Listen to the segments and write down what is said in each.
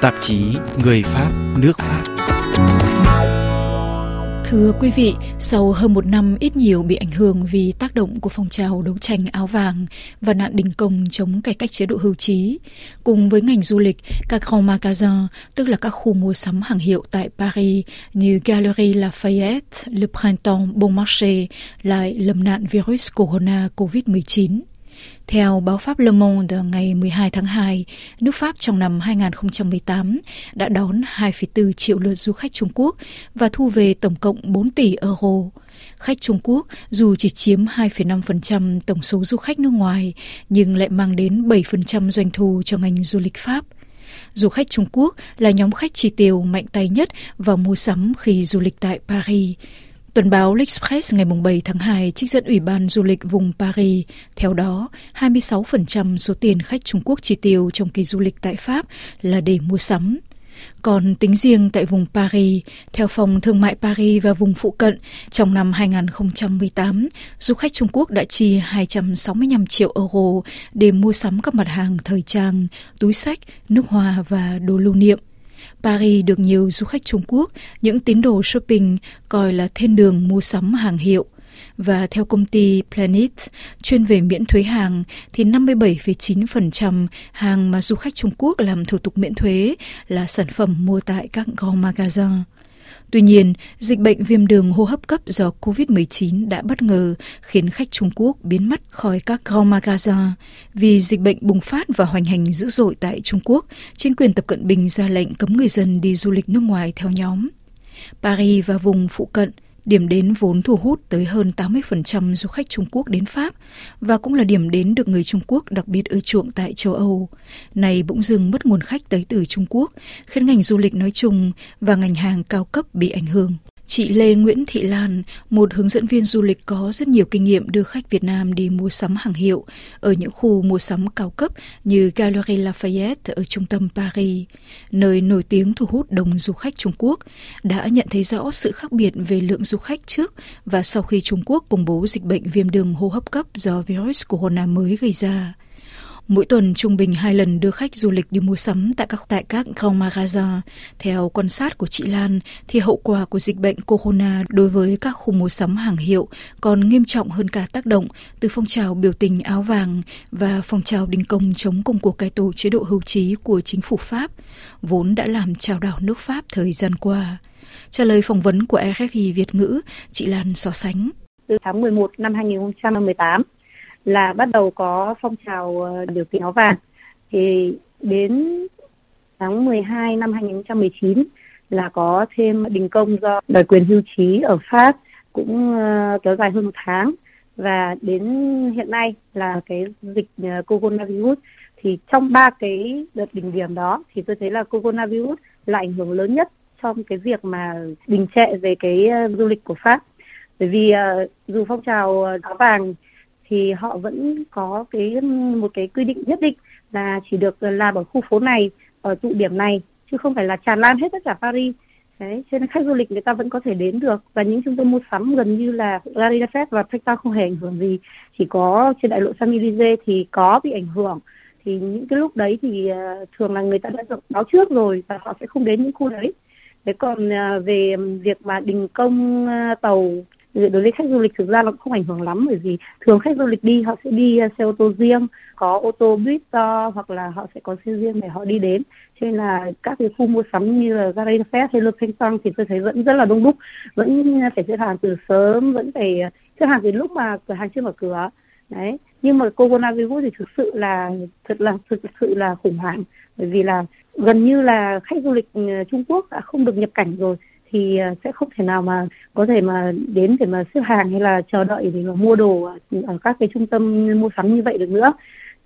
tạp chí Người Pháp, nước Pháp. Thưa quý vị, sau hơn một năm ít nhiều bị ảnh hưởng vì tác động của phong trào đấu tranh áo vàng và nạn đình công chống cải cách chế độ hưu trí, cùng với ngành du lịch, các grand magasins, tức là các khu mua sắm hàng hiệu tại Paris như Galerie Lafayette, Le Printemps, Bon Marché lại lầm nạn virus corona COVID-19. Theo báo Pháp Le Monde ngày 12 tháng 2, nước Pháp trong năm 2018 đã đón 2,4 triệu lượt du khách Trung Quốc và thu về tổng cộng 4 tỷ euro. Khách Trung Quốc dù chỉ chiếm 2,5% tổng số du khách nước ngoài, nhưng lại mang đến 7% doanh thu cho ngành du lịch Pháp. Du khách Trung Quốc là nhóm khách chi tiêu mạnh tay nhất vào mua sắm khi du lịch tại Paris. Tuần báo L'Express ngày 7 tháng 2 trích dẫn Ủy ban Du lịch vùng Paris. Theo đó, 26% số tiền khách Trung Quốc chi tiêu trong kỳ du lịch tại Pháp là để mua sắm. Còn tính riêng tại vùng Paris, theo Phòng Thương mại Paris và vùng phụ cận, trong năm 2018, du khách Trung Quốc đã chi 265 triệu euro để mua sắm các mặt hàng thời trang, túi sách, nước hoa và đồ lưu niệm. Paris được nhiều du khách Trung Quốc, những tín đồ shopping coi là thiên đường mua sắm hàng hiệu. Và theo công ty Planet, chuyên về miễn thuế hàng, thì 57,9% hàng mà du khách Trung Quốc làm thủ tục miễn thuế là sản phẩm mua tại các grand magasin. Tuy nhiên, dịch bệnh viêm đường hô hấp cấp do COVID-19 đã bất ngờ khiến khách Trung Quốc biến mất khỏi các grand magasin. Vì dịch bệnh bùng phát và hoành hành dữ dội tại Trung Quốc, chính quyền Tập Cận Bình ra lệnh cấm người dân đi du lịch nước ngoài theo nhóm. Paris và vùng phụ cận điểm đến vốn thu hút tới hơn 80% du khách Trung Quốc đến Pháp và cũng là điểm đến được người Trung Quốc đặc biệt ưa chuộng tại châu Âu. Này bỗng dưng mất nguồn khách tới từ Trung Quốc, khiến ngành du lịch nói chung và ngành hàng cao cấp bị ảnh hưởng. Chị Lê Nguyễn Thị Lan, một hướng dẫn viên du lịch có rất nhiều kinh nghiệm đưa khách Việt Nam đi mua sắm hàng hiệu ở những khu mua sắm cao cấp như Galerie Lafayette ở trung tâm Paris, nơi nổi tiếng thu hút đông du khách Trung Quốc, đã nhận thấy rõ sự khác biệt về lượng du khách trước và sau khi Trung Quốc công bố dịch bệnh viêm đường hô hấp cấp do virus corona mới gây ra. Mỗi tuần trung bình hai lần đưa khách du lịch đi mua sắm tại các tại các grand magasin. Theo quan sát của chị Lan, thì hậu quả của dịch bệnh corona đối với các khu mua sắm hàng hiệu còn nghiêm trọng hơn cả tác động từ phong trào biểu tình áo vàng và phong trào đình công chống công cuộc cải tổ chế độ hưu trí của chính phủ Pháp, vốn đã làm trào đảo nước Pháp thời gian qua. Trả lời phỏng vấn của RFI Việt ngữ, chị Lan so sánh. Từ tháng 11 năm 2018, là bắt đầu có phong trào ờ, điều biểu tình áo vàng. Thì đến tháng 12 năm 2019 là có thêm đình công do đòi quyền hưu trí ở Pháp cũng ờ, kéo dài hơn một tháng. Và đến hiện nay là cái dịch ờ, coronavirus. Thì trong ba cái đợt đỉnh điểm đó thì tôi thấy là coronavirus là ảnh hưởng lớn nhất trong cái việc mà đình trệ về cái du lịch của Pháp. Bởi vì uh, dù phong trào áo vàng thì họ vẫn có cái một cái quy định nhất định là chỉ được làm ở khu phố này ở tụ điểm này chứ không phải là tràn lan hết tất cả Paris. Đấy, cho nên khách du lịch người ta vẫn có thể đến được. Và những trung tâm mua sắm gần như là Galerie Lafayette và Printemps không hề ảnh hưởng gì. Chỉ có trên đại lộ Champs-Élysées thì có bị ảnh hưởng. Thì những cái lúc đấy thì uh, thường là người ta đã được báo trước rồi và họ sẽ không đến những khu đấy. Thế còn uh, về việc mà đình công uh, tàu đối với khách du lịch, thực ra nó cũng không ảnh hưởng lắm, bởi vì thường khách du lịch đi, họ sẽ đi à, xe ô tô riêng, có ô tô buýt to, hoặc là họ sẽ có xe riêng để họ đi đến. Cho nên là các cái khu mua sắm như là Galerie Fest hay Le Printemps thì tôi thấy vẫn rất là đông đúc, vẫn à, phải xếp hàng từ sớm, vẫn phải à, xếp hàng từ lúc mà cửa hàng chưa mở cửa. Đấy, nhưng mà coronavirus thì thực sự là, thật là, thực sự là khủng hoảng, bởi vì là gần như là khách du lịch Trung Quốc đã không được nhập cảnh rồi thì à, sẽ không thể nào mà có thể mà đến để mà xếp hàng hay là chờ đợi để mà mua đồ ở các cái trung tâm mua sắm như vậy được nữa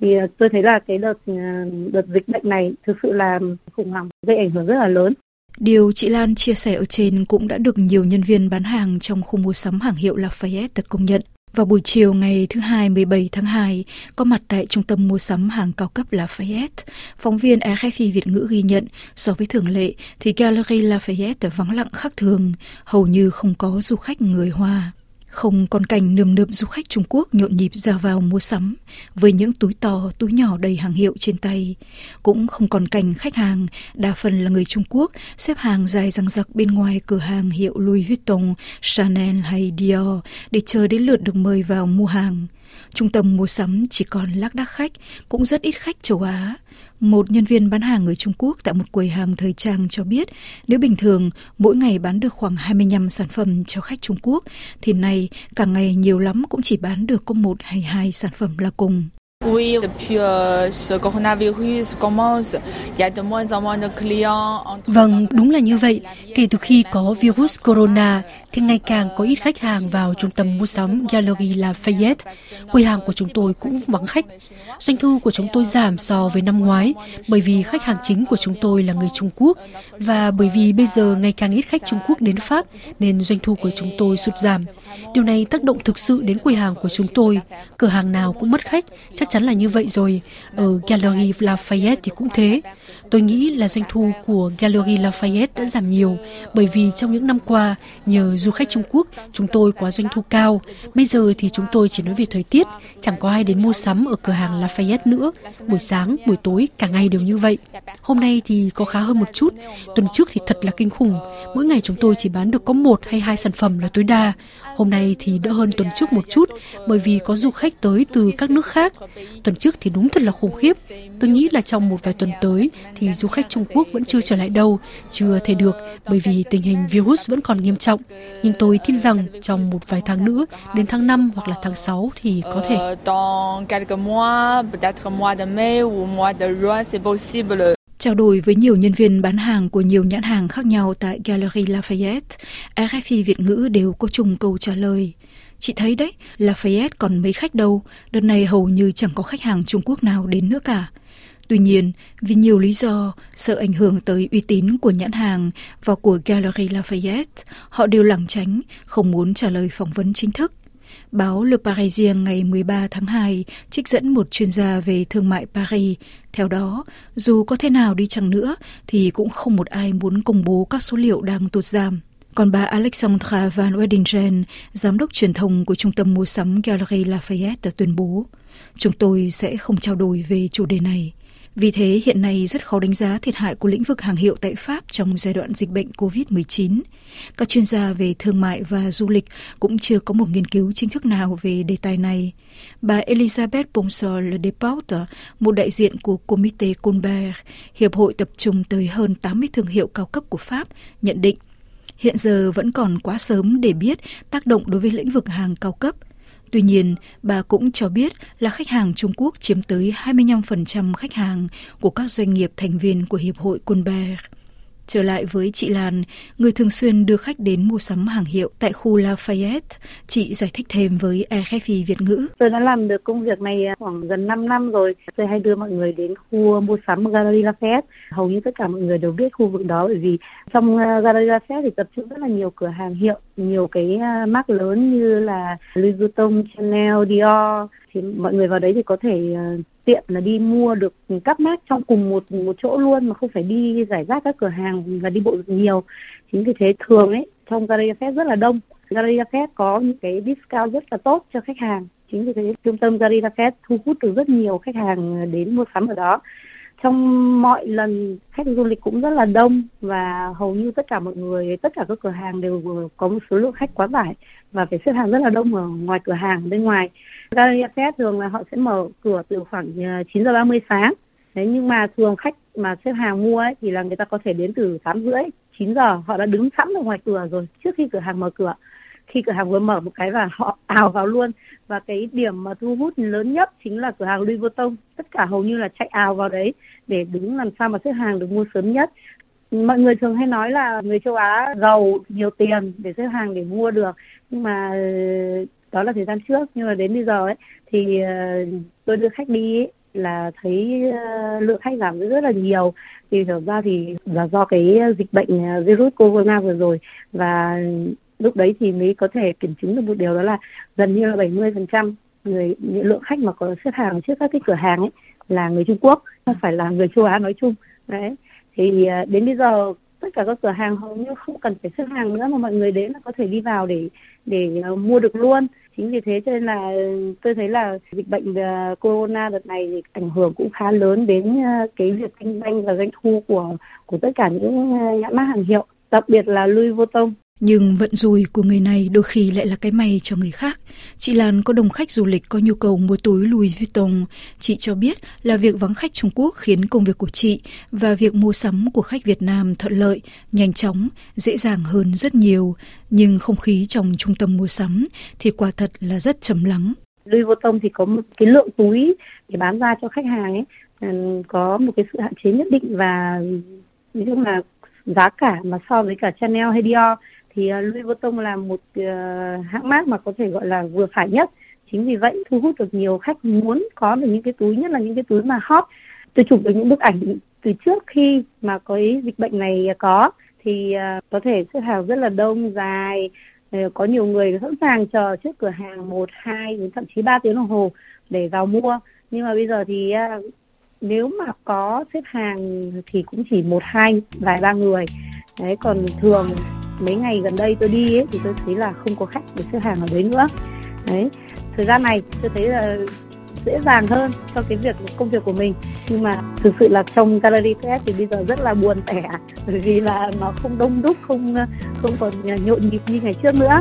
thì à, tôi thấy là cái đợt à, đợt dịch bệnh này thực sự là khủng hoảng, gây ảnh hưởng rất là lớn Điều chị Lan chia sẻ ở trên cũng đã được nhiều nhân viên bán hàng trong khu mua sắm hàng hiệu Lafayette công nhận. Vào buổi chiều ngày thứ hai 17 tháng 2, có mặt tại trung tâm mua sắm hàng cao cấp Lafayette, phóng viên RFI Việt ngữ ghi nhận so với thường lệ thì Gallery Lafayette vắng lặng khác thường, hầu như không có du khách người Hoa. Không còn cảnh nườm nượp du khách Trung Quốc nhộn nhịp ra vào mua sắm với những túi to, túi nhỏ đầy hàng hiệu trên tay. Cũng không còn cảnh khách hàng, đa phần là người Trung Quốc, xếp hàng dài răng rặc bên ngoài cửa hàng hiệu Louis Vuitton, Chanel hay Dior để chờ đến lượt được mời vào mua hàng. Trung tâm mua sắm chỉ còn lác đác khách, cũng rất ít khách châu Á. Một nhân viên bán hàng người Trung Quốc tại một quầy hàng thời trang cho biết nếu bình thường mỗi ngày bán được khoảng 25 sản phẩm cho khách Trung Quốc thì nay cả ngày nhiều lắm cũng chỉ bán được có một hay hai sản phẩm là cùng. Uh, clients. Vâng, đúng là như vậy. Kể từ khi có virus corona, thì ngày càng có ít khách hàng vào trung tâm mua sắm Gallery Lafayette. Quầy hàng của chúng tôi cũng vắng khách. Doanh thu của chúng tôi giảm so với năm ngoái bởi vì khách hàng chính của chúng tôi là người Trung Quốc và bởi vì bây giờ ngày càng ít khách Trung Quốc đến Pháp nên doanh thu của chúng tôi sụt giảm. Điều này tác động thực sự đến quầy hàng của chúng tôi. Cửa hàng nào cũng mất khách, chắc chắn là như vậy rồi. Ở Gallery Lafayette thì cũng thế. Tôi nghĩ là doanh thu của Gallery Lafayette đã giảm nhiều bởi vì trong những năm qua, nhờ du khách Trung Quốc, chúng tôi có doanh thu cao. Bây giờ thì chúng tôi chỉ nói về thời tiết, chẳng có ai đến mua sắm ở cửa hàng Lafayette nữa. Buổi sáng, buổi tối, cả ngày đều như vậy. Hôm nay thì có khá hơn một chút. Tuần trước thì thật là kinh khủng. Mỗi ngày chúng tôi chỉ bán được có một hay hai sản phẩm là tối đa. Hôm nay thì đỡ hơn tuần trước một chút bởi vì có du khách tới từ các nước khác. Tuần trước thì đúng thật là khủng khiếp. Tôi nghĩ là trong một vài tuần tới thì du khách Trung Quốc vẫn chưa trở lại đâu, chưa thể được bởi vì tình hình virus vẫn còn nghiêm trọng. Nhưng tôi tin rằng trong một vài tháng nữa, đến tháng 5 hoặc là tháng 6 thì có thể. Trao đổi với nhiều nhân viên bán hàng của nhiều nhãn hàng khác nhau tại Gallery Lafayette, RFI Việt ngữ đều có chung câu trả lời. Chị thấy đấy, Lafayette còn mấy khách đâu, đợt này hầu như chẳng có khách hàng Trung Quốc nào đến nữa cả. Tuy nhiên, vì nhiều lý do, sợ ảnh hưởng tới uy tín của nhãn hàng và của Gallery Lafayette, họ đều lảng tránh, không muốn trả lời phỏng vấn chính thức. Báo Le Parisien ngày 13 tháng 2 trích dẫn một chuyên gia về thương mại Paris. Theo đó, dù có thế nào đi chăng nữa thì cũng không một ai muốn công bố các số liệu đang tụt giảm. Còn bà Alexandra Van Weddingen, giám đốc truyền thông của trung tâm mua sắm Gallery Lafayette đã tuyên bố, chúng tôi sẽ không trao đổi về chủ đề này. Vì thế hiện nay rất khó đánh giá thiệt hại của lĩnh vực hàng hiệu tại Pháp trong giai đoạn dịch bệnh COVID-19. Các chuyên gia về thương mại và du lịch cũng chưa có một nghiên cứu chính thức nào về đề tài này. Bà Elisabeth Bonsol Deporte, một đại diện của Comité Colbert, hiệp hội tập trung tới hơn 80 thương hiệu cao cấp của Pháp, nhận định hiện giờ vẫn còn quá sớm để biết tác động đối với lĩnh vực hàng cao cấp – Tuy nhiên, bà cũng cho biết là khách hàng Trung Quốc chiếm tới 25% khách hàng của các doanh nghiệp thành viên của Hiệp hội Colbert. Trở lại với chị Lan, người thường xuyên đưa khách đến mua sắm hàng hiệu tại khu Lafayette, chị giải thích thêm với RFI Việt ngữ. Tôi đã làm được công việc này khoảng gần 5 năm rồi. Tôi hay đưa mọi người đến khu mua sắm Gallery Lafayette. Hầu như tất cả mọi người đều biết khu vực đó bởi vì trong ờ, Gallery Lafayette thì tập trung rất là nhiều cửa hàng hiệu, nhiều cái ờ, mark mác lớn như là Louis Vuitton, Chanel, Dior. Thì mọi người vào đấy thì có thể ờ, tiện là đi mua được các mác trong cùng một một chỗ luôn mà không phải đi giải rác các cửa hàng và đi bộ nhiều. Chính vì thế thường ấy, trong Galleria Fest rất là đông. Galleria Fest có những cái discount rất là tốt cho khách hàng. Chính vì thế trung tâm Galleria Fest thu hút được rất nhiều khách hàng đến mua sắm ở đó trong mọi lần khách du lịch cũng rất là đông và hầu như tất cả mọi người tất cả các cửa hàng đều có một số lượng khách quá tải và phải xếp hàng rất là đông ở ngoài cửa hàng bên ngoài. Galleria Fest thường là họ sẽ mở cửa từ khoảng ờ, 9 giờ 30 sáng. Đấy, nhưng mà thường khách mà xếp hàng mua ấy thì là người ta có thể đến từ 8 rưỡi 9 giờ họ đã đứng sẵn ở ngoài cửa rồi trước khi cửa hàng mở cửa khi cửa hàng vừa mở một cái và họ ào vào luôn. Và cái điểm mà thu hút lớn nhất chính là cửa hàng Louis Vuitton. Tất cả hầu như là chạy ào vào đấy để đứng làm sao mà xếp hàng được mua sớm nhất. Mọi người thường hay nói là người châu Á giàu nhiều tiền để xếp hàng để mua được. Nhưng mà ờ, đó là thời gian trước. Nhưng mà đến bây giờ ấy thì ờ, tôi đưa khách đi ấy, là thấy ờ, lượng khách giảm rất là nhiều. Thì thực ra thì là do cái dịch bệnh virus corona vừa rồi. Và lúc đấy thì mới có thể kiểm chứng được một điều đó là gần như là 70 phần trăm người lượng khách mà có xếp hàng trước các cái cửa hàng ấy là người Trung Quốc, không phải là người châu Á nói chung. Đấy. Thì à, đến bây giờ tất cả các cửa hàng hầu như không cần phải xếp hàng nữa mà mọi người đến là có thể đi vào để để à, mua được luôn. Chính vì thế cho nên là tôi thấy là dịch bệnh à, corona đợt này thì ảnh hưởng cũng khá lớn đến cái việc kinh doanh và doanh thu của của tất cả những nhãn mác hàng hiệu, đặc biệt là Louis Vuitton nhưng vận rủi của người này đôi khi lại là cái may cho người khác. Chị Lan có đồng khách du lịch có nhu cầu mua túi Louis Vuitton. Chị cho biết là việc vắng khách Trung Quốc khiến công việc của chị và việc mua sắm của khách Việt Nam thuận lợi, nhanh chóng, dễ dàng hơn rất nhiều. Nhưng không khí trong trung tâm mua sắm thì quả thật là rất trầm lắng. Louis Vuitton thì có một cái lượng túi để bán ra cho khách hàng ấy ừ, có một cái sự hạn chế nhất định và ví dụ là giá cả mà so với cả Chanel hay Dior thì ờ, Louis Vuitton là một ờ, hãng mác mà có thể gọi là vừa phải nhất. Chính vì vậy thu hút được nhiều khách muốn có được những cái túi, nhất là những cái túi mà hot. Tôi chụp được những bức ảnh từ trước khi mà có dịch bệnh này có. Thì ờ, có thể xếp hàng rất là đông, dài có nhiều người sẵn sàng chờ trước cửa hàng một, hai, đến thậm chí ba tiếng đồng hồ để vào mua. Nhưng mà bây giờ thì nếu mà có xếp hàng thì cũng chỉ một, hai, vài, ba người. Đấy, còn thường mấy ngày gần đây tôi đi ấy, thì tôi thấy là không có khách để xếp hàng ở đấy nữa. Đấy thời gian này tôi thấy là dễ dàng hơn cho cái việc công việc của mình. Nhưng mà thực sự là trong gallery fest thì bây giờ rất là buồn tẻ bởi vì là nó không đông đúc không không còn nhộn nhịp như ngày trước nữa.